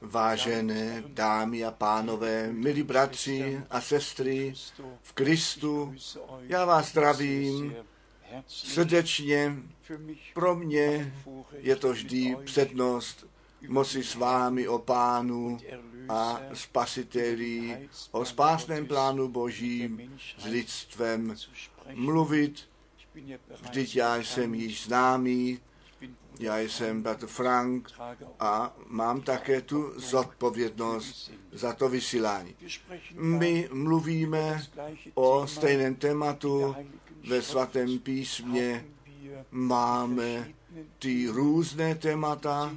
Vážené dámy a pánové, milí bratři a sestry v Kristu, já vás zdravím srdečně. Pro mě je to vždy přednost moci s vámi o pánu a spasiteli, o spásném plánu božím s lidstvem mluvit. Vždyť já jsem již známý, já jsem bratr Frank a mám také tu zodpovědnost za to vysílání. My mluvíme o stejném tématu ve svatém písmě. Máme ty různé témata,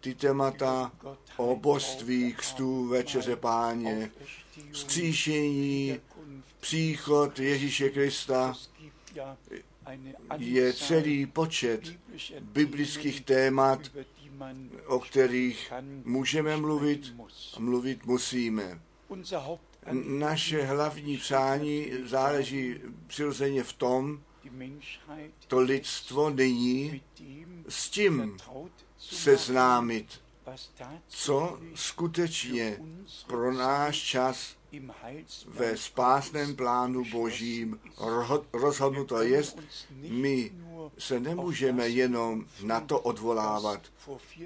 ty témata o božství, kstu, večeře páně, vzkříšení, příchod Ježíše Krista, je celý počet biblických témat, o kterých můžeme mluvit mluvit musíme. Naše hlavní přání záleží přirozeně v tom, to lidstvo nyní s tím seznámit, co skutečně pro náš čas ve spásném plánu božím rozhodnuto je, my se nemůžeme jenom na to odvolávat,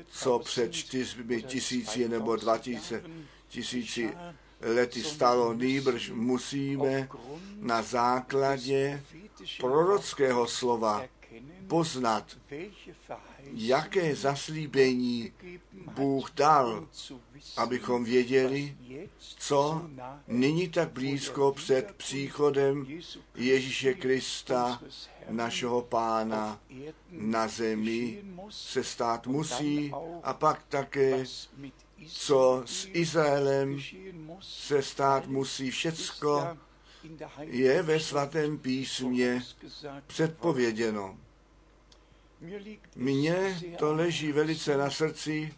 co před čtyřmi tisíci nebo dva tisíci lety stalo, nýbrž musíme na základě prorockého slova poznat, jaké zaslíbení Bůh dal, abychom věděli, co nyní tak blízko před příchodem Ježíše Krista, našeho pána na zemi, se stát musí a pak také, co s Izraelem se stát musí všecko, je ve svatém písmě předpověděno. Mně to leží velice na srdci,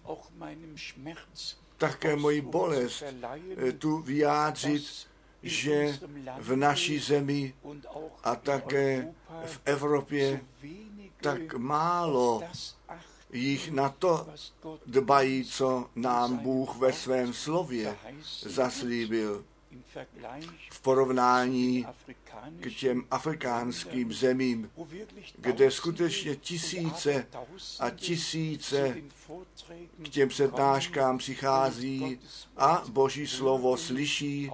také moji bolest eh, tu vyjádřit, že v naší zemi a také v Evropě tak málo jich na to dbají, co nám Bůh ve svém slově zaslíbil v porovnání k těm afrikánským zemím, kde skutečně tisíce a tisíce k těm přednáškám přichází a Boží slovo slyší,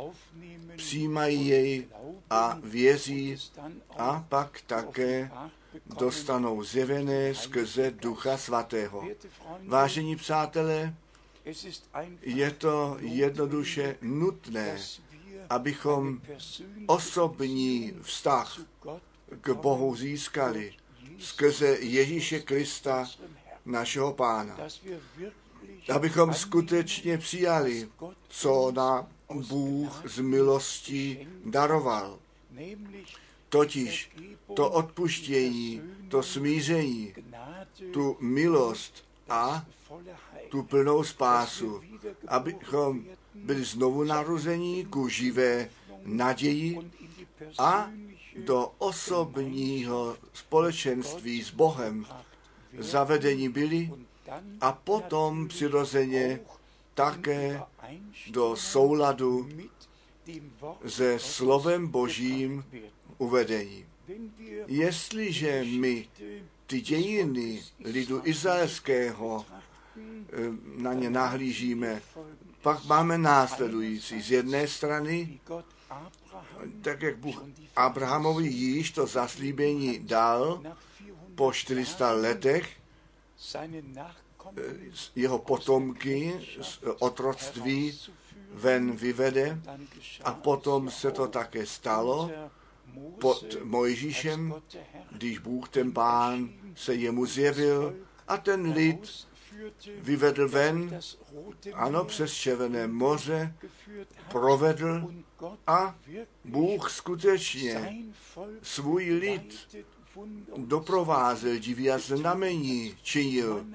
přijímají jej a věří a pak také dostanou zjevené skrze Ducha Svatého. Vážení přátelé, je to jednoduše nutné, abychom osobní vztah k Bohu získali skrze Ježíše Krista, našeho Pána. Abychom skutečně přijali, co nám Bůh z milosti daroval. Totiž to odpuštění, to smíření, tu milost a tu plnou spásu, abychom byli znovu narození ku živé naději a do osobního společenství s Bohem zavedení byli a potom přirozeně také do souladu se slovem Božím uvedení. Jestliže my ty dějiny lidu izraelského eh, na ně nahlížíme, pak máme následující. Z jedné strany, tak jak Bůh Abrahamovi již to zaslíbení dal po 400 letech, eh, jeho potomky z otroctví ven vyvede a potom se to také stalo pod Mojžíšem, když Bůh ten pán se jemu zjevil a ten lid vyvedl ven, ano, přes Červené moře, provedl a Bůh skutečně svůj lid doprovázel divy a znamení, činil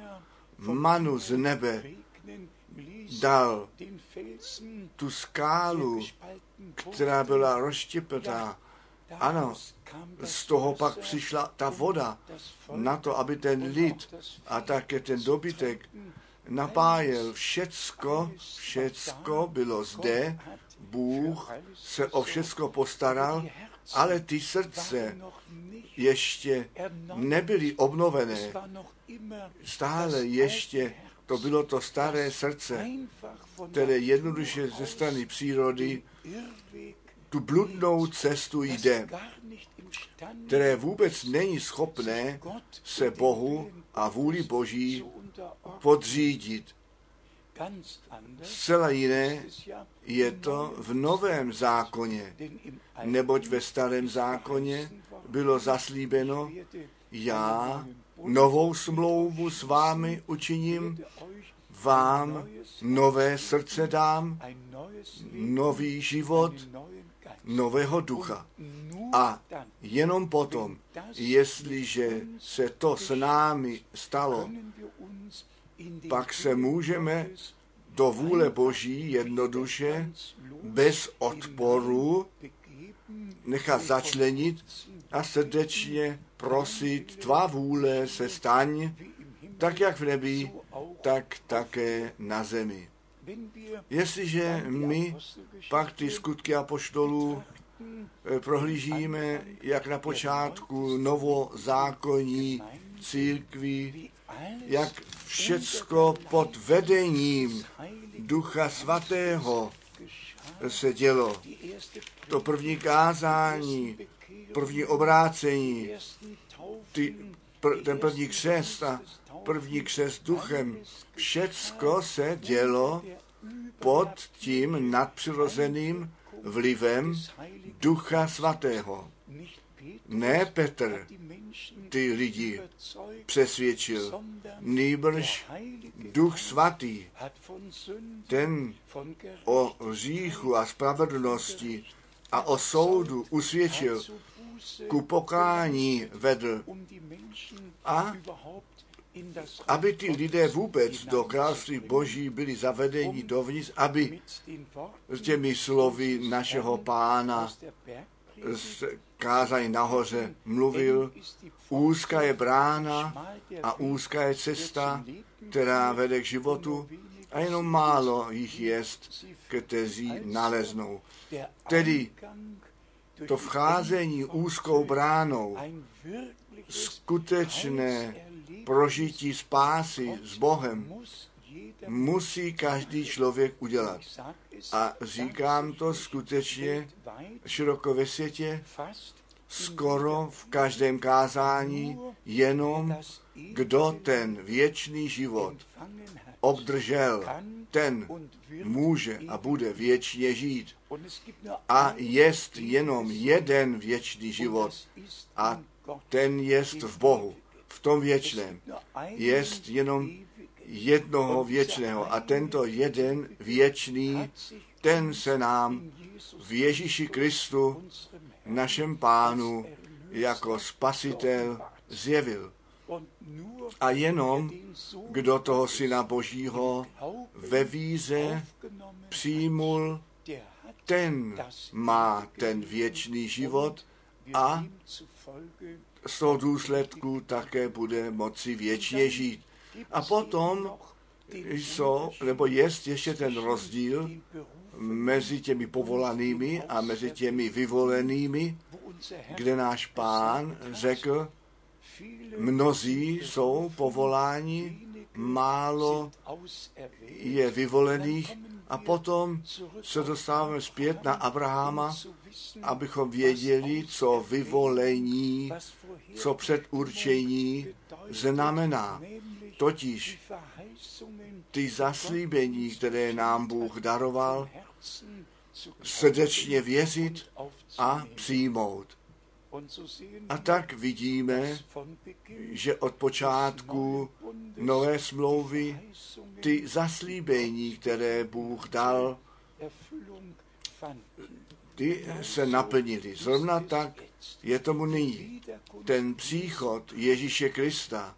manu z nebe, dal tu skálu, která byla rozštěpetá. Ano, z toho pak přišla ta voda na to, aby ten lid a také ten dobytek napájel. Všecko, všecko bylo zde. Bůh se o všecko postaral, ale ty srdce ještě nebyly obnovené. Stále ještě to bylo to staré srdce, které jednoduše ze strany přírody tu bludnou cestu jde, které vůbec není schopné se Bohu a vůli Boží podřídit. Zcela jiné je to v novém zákoně, neboť ve starém zákoně bylo zaslíbeno, já novou smlouvu s vámi učiním, vám nové srdce dám, nový život, nového ducha. A jenom potom, jestliže se to s námi stalo, pak se můžeme do vůle Boží jednoduše, bez odporu, nechat začlenit a srdečně prosit, tvá vůle se staň, tak jak v nebi, tak také na zemi. Jestliže my pak ty skutky apoštolů eh, prohlížíme, jak na počátku novozákonní církví, jak všecko pod vedením Ducha Svatého se dělo. To první kázání, první obrácení, ty, pr, ten první křest a první křest duchem, všecko se dělo pod tím nadpřirozeným vlivem Ducha Svatého. Ne Petr ty lidi přesvědčil, nýbrž Duch Svatý, ten o říchu a spravedlnosti a o soudu usvědčil, ku pokání vedl a aby ty lidé vůbec do království Boží byli zavedeni dovnitř, aby s těmi slovy našeho pána z kázání nahoře mluvil, úzká je brána a úzká je cesta, která vede k životu a jenom málo jich jest, kteří naleznou. Tedy to vcházení úzkou bránou, skutečné prožití spásy s Bohem musí každý člověk udělat. A říkám to skutečně široko ve světě, skoro v každém kázání, jenom kdo ten věčný život obdržel, ten může a bude věčně žít. A jest jenom jeden věčný život a ten jest v Bohu, tom věčném. Jest jenom jednoho věčného a tento jeden věčný, ten se nám v Ježíši Kristu, našem pánu, jako spasitel zjevil. A jenom kdo toho Syna Božího ve víze přijmul, ten má ten věčný život a z toho důsledku také bude moci věčně žít. A potom jsou, nebo jest ještě ten rozdíl mezi těmi povolanými a mezi těmi vyvolenými, kde náš pán řekl, mnozí jsou povoláni, málo je vyvolených a potom se dostáváme zpět na Abrahama, abychom věděli, co vyvolení, co předurčení znamená. Totiž ty zaslíbení, které nám Bůh daroval, srdečně věřit a přijmout. A tak vidíme, že od počátku nové smlouvy ty zaslíbení, které Bůh dal, ty se naplnily. Zrovna tak je tomu nyní. Ten příchod Ježíše Krista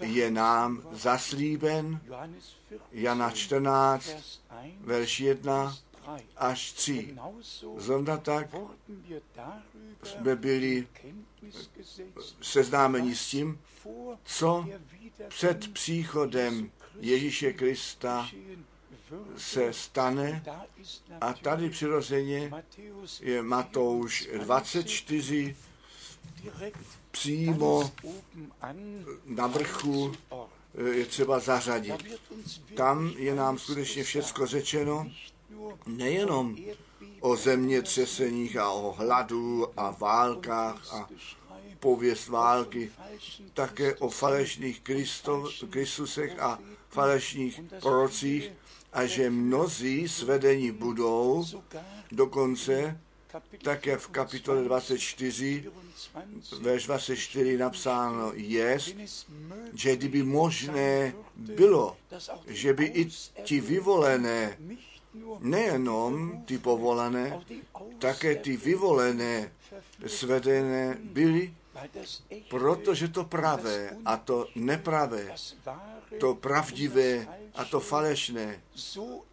je nám zaslíben. Jana 14, verš 1 až 3. Zrovna tak jsme byli seznámeni s tím, co před příchodem Ježíše Krista se stane a tady přirozeně je Matouš 24 přímo na vrchu je třeba zařadit. Tam je nám skutečně všecko řečeno, nejenom o zemětřeseních a o hladu a válkách a pověst války, také o falešných Kristusech a falešných prorocích a že mnozí svedení budou, dokonce tak jak v kapitole 24, verš 24 napsáno je, že kdyby možné bylo, že by i ti vyvolené, nejenom ty povolané, také ty vyvolené svedené byly, protože to pravé a to nepravé, to pravdivé a to falešné,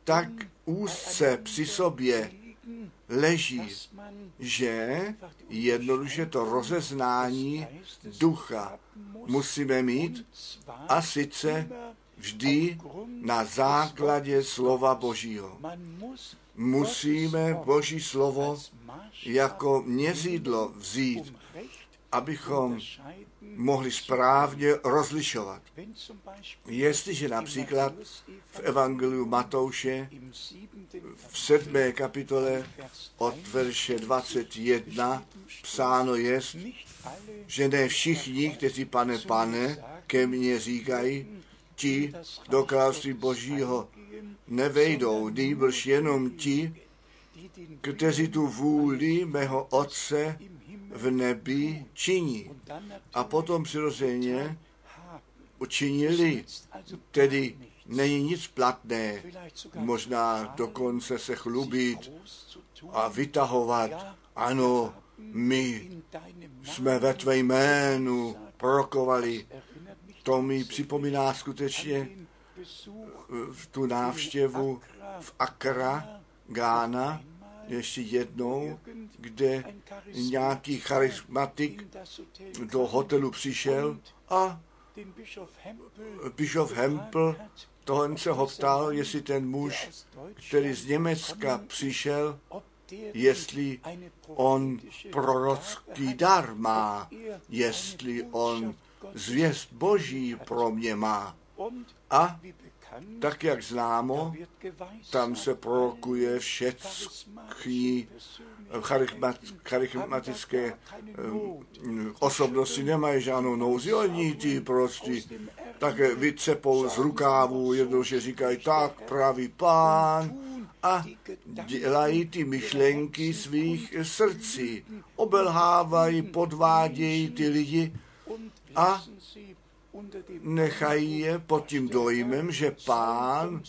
tak úzce při sobě leží, že jednoduše to rozeznání ducha musíme mít a sice vždy na základě slova Božího. Musíme Boží slovo jako mězidlo vzít, abychom mohli správně rozlišovat. Jestliže například v Evangeliu Matouše v sedmé kapitole od verše 21 psáno je, že ne všichni, kteří pane, pane, ke mně říkají, ti do království Božího nevejdou, nýbrž jenom ti, kteří tu vůli mého Otce v nebi činí. A potom přirozeně učinili, tedy není nic platné, možná dokonce se chlubit a vytahovat. Ano, my jsme ve tvé jménu prorokovali. To mi připomíná skutečně v tu návštěvu v Akra, Gána, ještě jednou, kde nějaký charismatik do hotelu přišel a bischof Hempel toho se ho ptal, jestli ten muž, který z Německa přišel, jestli on prorocký dar má, jestli on zvěst Boží pro mě má. A tak, jak známo, tam se prorokuje všechny charismatické osobnosti nemají žádnou nouzi, oni ty prostě také vycepou z rukávu, jednoduše říkají, tak praví pán, a dělají ty myšlenky svých srdcí. Obelhávají, podvádějí ty lidi a nechají je pod tím dojmem, že pán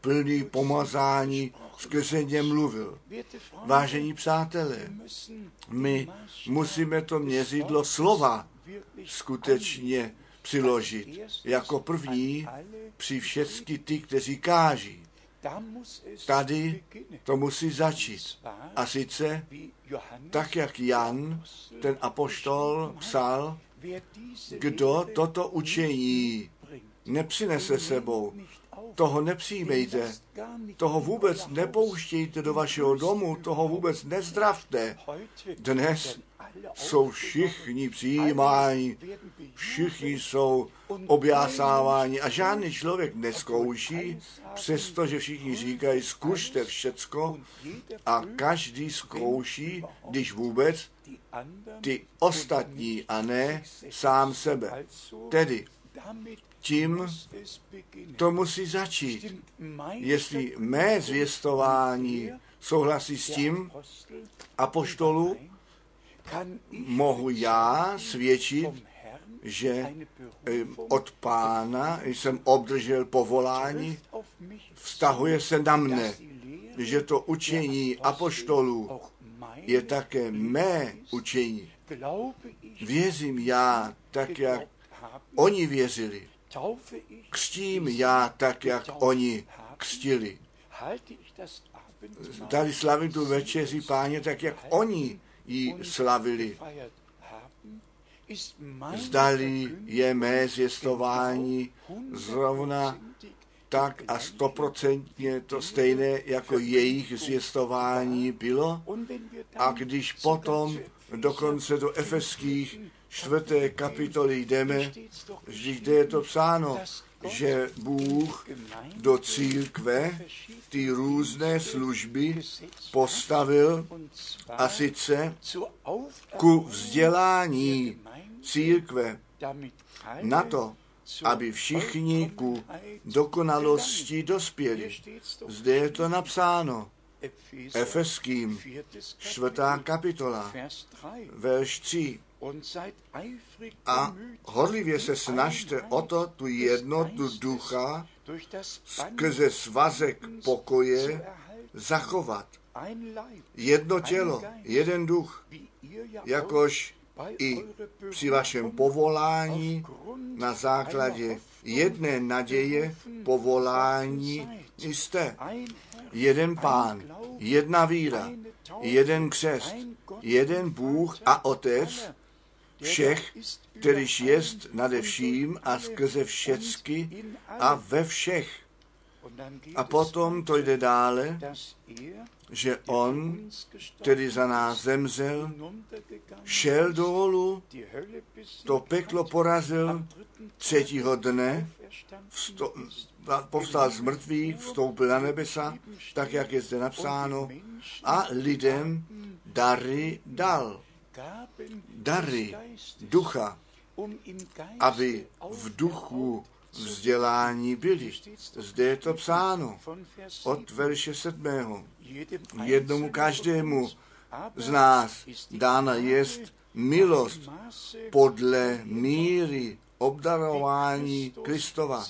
plný pomazání skrze ně mluvil. Vážení přátelé, my musíme to mězidlo slova skutečně přiložit jako první při všecky ty, kteří káží. Tady to musí začít. A sice, tak jak Jan, ten apoštol, psal, kdo toto učení nepřinese sebou, toho nepřijmejte, toho vůbec nepouštějte do vašeho domu, toho vůbec nezdravte. Dnes jsou všichni přijímáni, všichni jsou objásáváni a žádný člověk neskouší, přestože všichni říkají, zkušte všecko a každý zkouší, když vůbec, ty ostatní a ne sám sebe. Tedy tím to musí začít. Jestli mé zvěstování souhlasí s tím apoštolu, mohu já svědčit, že od pána jsem obdržel povolání, vztahuje se na mne, že to učení apoštolů je také mé učení. Věřím já tak, jak oni věřili. Křtím já tak, jak oni křtili. dali slavit tu večeři páně tak, jak oni ji slavili. Zdali je mé zjistování zrovna tak a stoprocentně to stejné, jako jejich zjistování bylo. A když potom dokonce do efeských čtvrté kapitoly jdeme, kde je to psáno, že Bůh do církve ty různé služby postavil a sice ku vzdělání církve na to, aby všichni ku dokonalosti dospěli. Zde je to napsáno. Efeským, čtvrtá kapitola, verš 3. A horlivě se snažte o to tu jednotu ducha skrze svazek pokoje zachovat. Jedno tělo, jeden duch, jakož i při vašem povolání na základě jedné naděje povolání jste. Jeden pán, jedna víra, jeden křest, jeden Bůh a Otec, všech, kterýž jest nade vším a skrze všecky a ve všech. A potom to jde dále, že on, který za nás zemřel, šel dolů, to peklo porazil třetího dne, vsto, povstal z mrtvých, vstoupil na nebesa, tak jak je zde napsáno, a lidem dary dal. Dary ducha, aby v duchu vzdělání byli. Zde je to psáno od verše sedmého. Jednomu každému z nás dána jest milost podle míry obdarování Kristova.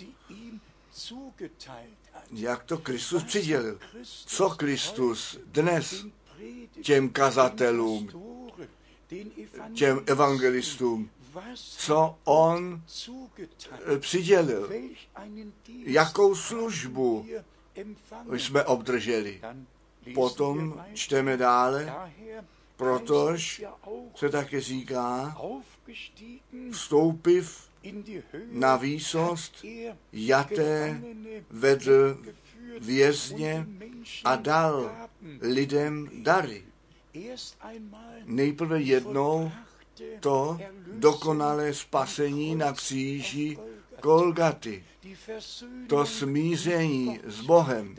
Jak to Kristus přidělil? Co Kristus dnes těm kazatelům, těm evangelistům, co on přidělil, jakou službu jsme obdrželi. Potom čteme dále, protože se také říká, vstoupiv na výsost, jaté vedl vězně a dal lidem dary. Nejprve jednou to dokonalé spasení na kříži Golgaty, to smíření s Bohem,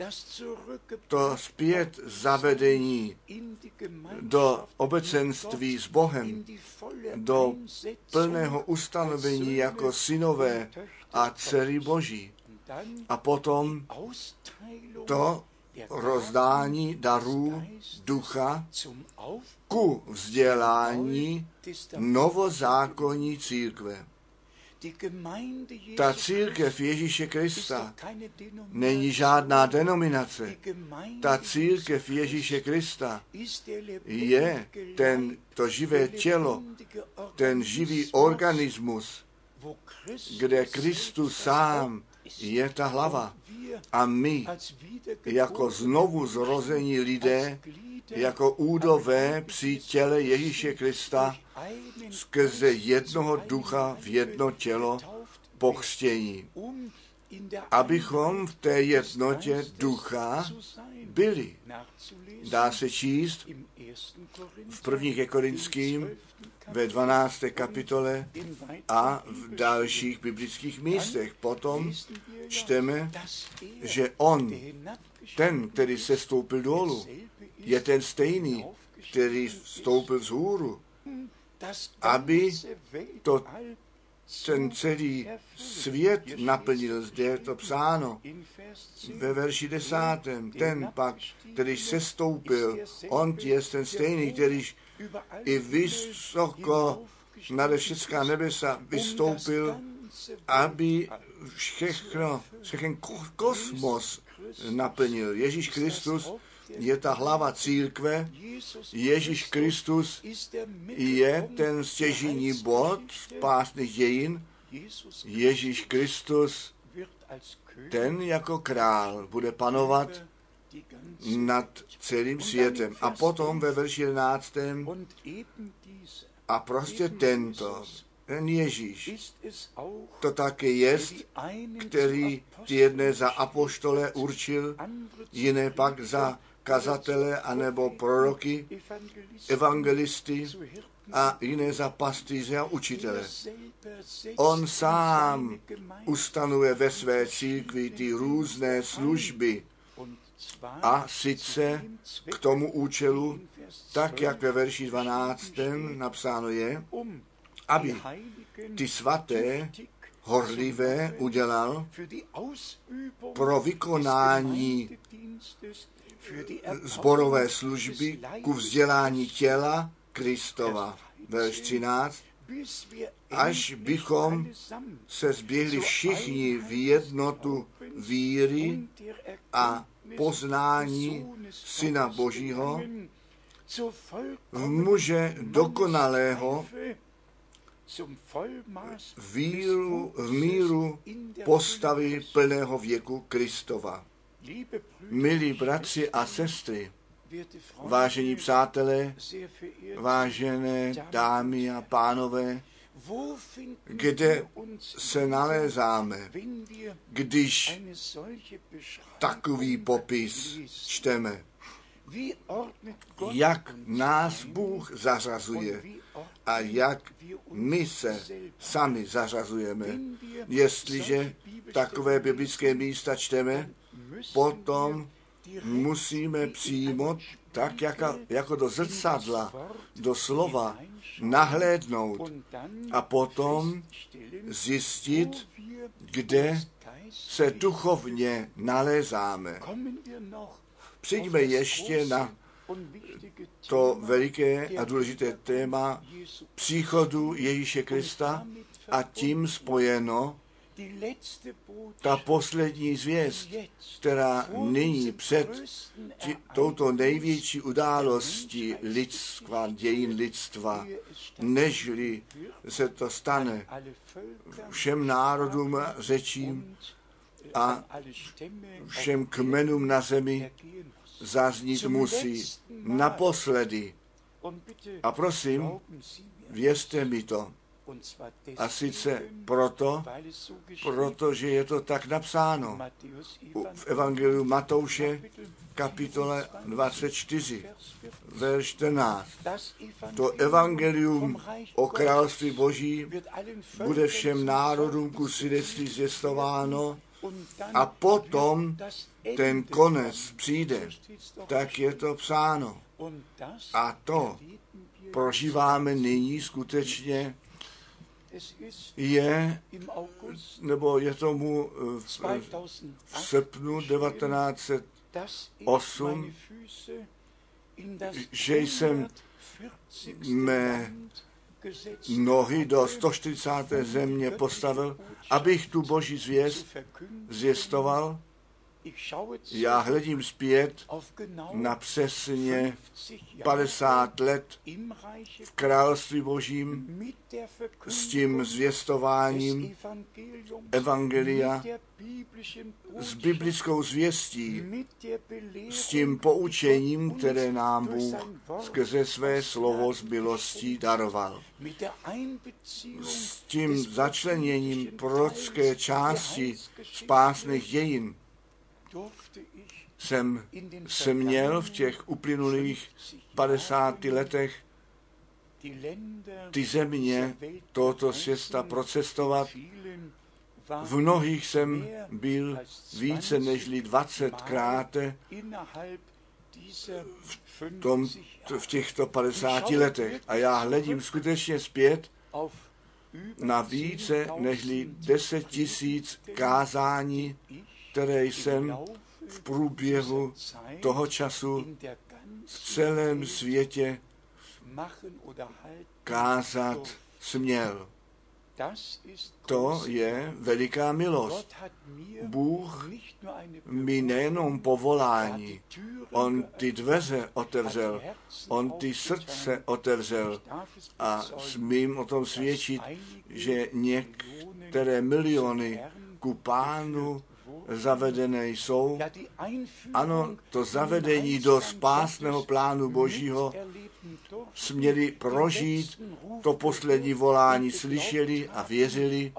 to zpět zavedení do obecenství s Bohem, do plného ustanovení jako synové a dcery Boží. A potom to rozdání darů ducha ku vzdělání novozákonní církve. Ta církev Ježíše Krista není žádná denominace. Ta církev Ježíše Krista je ten, to živé tělo, ten živý organismus, kde Kristus sám je ta hlava. A my, jako znovu zrození lidé, jako údové při těle Ježíše Krista, skrze jednoho ducha v jedno tělo pochstění, abychom v té jednotě ducha byli. Dá se číst v prvních ke Korinským ve 12. kapitole a v dalších biblických místech. Potom čteme, že on, ten, který se stoupil dolů, je ten stejný, který vstoupil z hůru, aby to ten celý svět naplnil, zde je to psáno ve verši desátém. Ten pak, který se stoupil, on je ten stejný, který i vysoko nade všecká nebesa vystoupil, aby všechno, všechen kosmos naplnil. Ježíš Kristus je ta hlava církve, Ježíš Kristus je ten stěžení bod spásných dějin, Ježíš Kristus ten jako král bude panovat nad celým světem. A potom ve verši 11. A prostě tento, ten Ježíš, to také jest, který ty jedné za apoštole určil, jiné pak za kazatele anebo proroky, evangelisty a jiné za pastýře a učitele. On sám ustanuje ve své církvi ty různé služby a sice k tomu účelu, tak jak ve verši 12. napsáno je, aby ty svaté horlivé udělal pro vykonání zborové služby ku vzdělání těla Kristova. Verš 13. Až bychom se zběhli všichni v jednotu víry a poznání Syna Božího, v muže dokonalého, víru, v míru postavy plného věku Kristova. Milí bratři a sestry, vážení přátelé, vážené dámy a pánové, kde se nalézáme, když takový popis čteme. Jak nás Bůh zařazuje a jak my se sami zařazujeme. Jestliže takové biblické místa čteme, potom musíme přijmout tak jako, jako do zrcadla, do slova, nahlédnout a potom zjistit, kde se duchovně nalézáme. Přijďme ještě na to veliké a důležité téma příchodu Ježíše Krista a tím spojeno ta poslední zvěst, která nyní před tí, touto největší událostí lidstva, dějin lidstva, nežli se to stane všem národům, řečím a všem kmenům na zemi zaznít musí naposledy. A prosím, věřte mi to. A sice proto, protože je to tak napsáno v Evangeliu Matouše, kapitole 24, verš 14. To evangelium o království Boží bude všem národům ku svědectví zvěstováno a potom ten konec přijde. Tak je to psáno. A to prožíváme nyní skutečně je, nebo je tomu v, v srpnu 1908, že jsem mé nohy do 140. země postavil, abych tu boží zvěst zvěstoval. Já hledím zpět na přesně 50 let v království božím s tím zvěstováním Evangelia, s biblickou zvěstí, s tím poučením, které nám Bůh skrze své slovo z milostí daroval. S tím začleněním prorocké části spásných dějin jsem se měl v těch uplynulých 50 letech ty země tohoto světa procestovat. V mnohých jsem byl více než 20 krát v, tom, v těchto 50 letech. A já hledím skutečně zpět na více než 10 tisíc kázání, které jsem v průběhu toho času v celém světě kázat směl. To je veliká milost. Bůh mi nejenom povolání, On ty dveře otevřel, On ty srdce otevřel a smím o tom svědčit, že některé miliony ku pánu zavedené jsou. Ano, to zavedení do spásného plánu Božího směli prožít, to poslední volání slyšeli a věřili.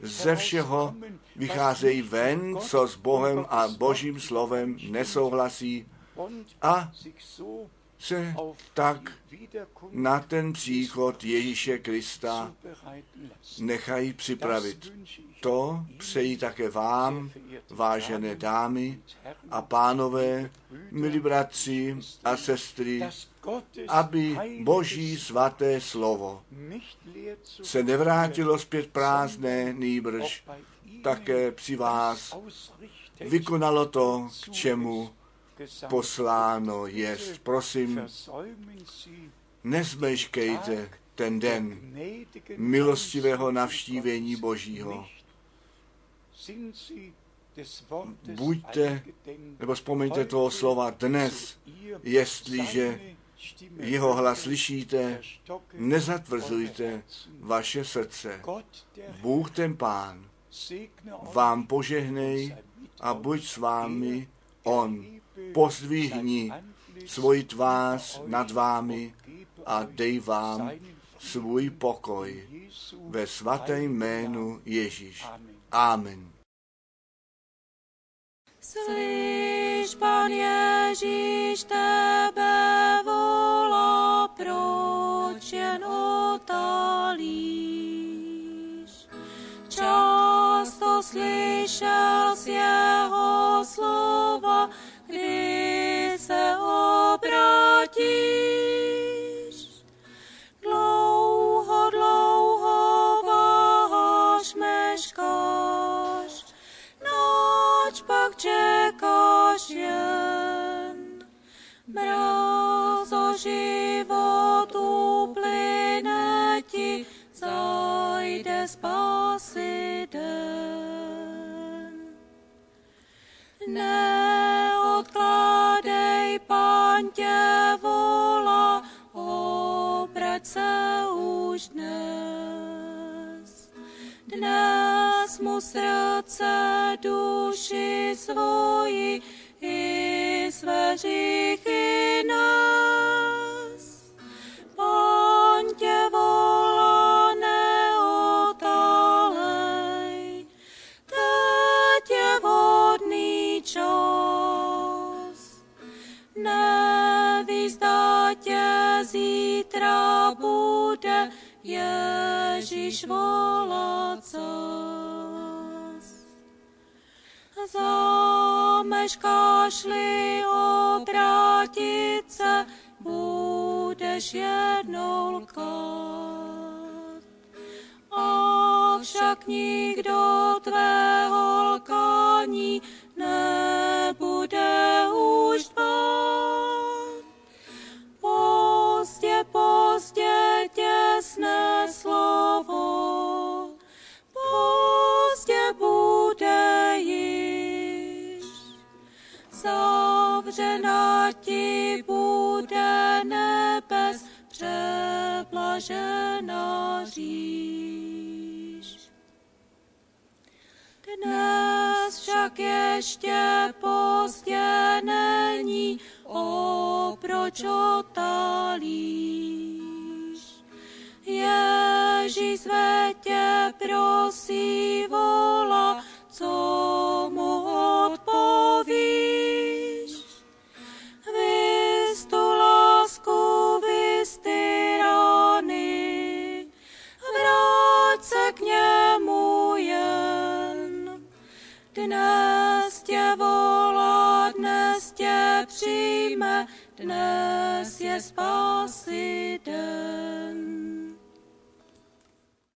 Ze všeho vycházejí ven, co s Bohem a Božím slovem nesouhlasí a se tak na ten příchod Ježíše Krista nechají připravit. To přejí také vám, vážené dámy a pánové, milí bratři a sestry, aby Boží svaté slovo se nevrátilo zpět prázdné, nýbrž také při vás vykonalo to, k čemu posláno jest. Prosím, nezmeškejte ten den milostivého navštívení Božího. Buďte, nebo vzpomeňte toho slova dnes, jestliže jeho hlas slyšíte, nezatvrzujte vaše srdce. Bůh ten Pán vám požehnej a buď s vámi On pozdvihni svoji tvář nad vámi a dej vám svůj pokoj ve svatém jménu Ježíš. Amen. Slyš, Pan Ježíš, tebe volá, proč jen otálíš? Často slyšel z jeho Srdce duši svoji i své říchy nás. Zameškáš-li obrátit se, budeš jednou lkát. Avšak nikdo Zavřena ti bude nebes, přeblažena říš. Dnes však ještě pozdě není, o proč otálíš. Ježíš své tě prosí, volá, co mu odpovíš. Dnes tě volá, dnes tě přijme, dnes je spásy den.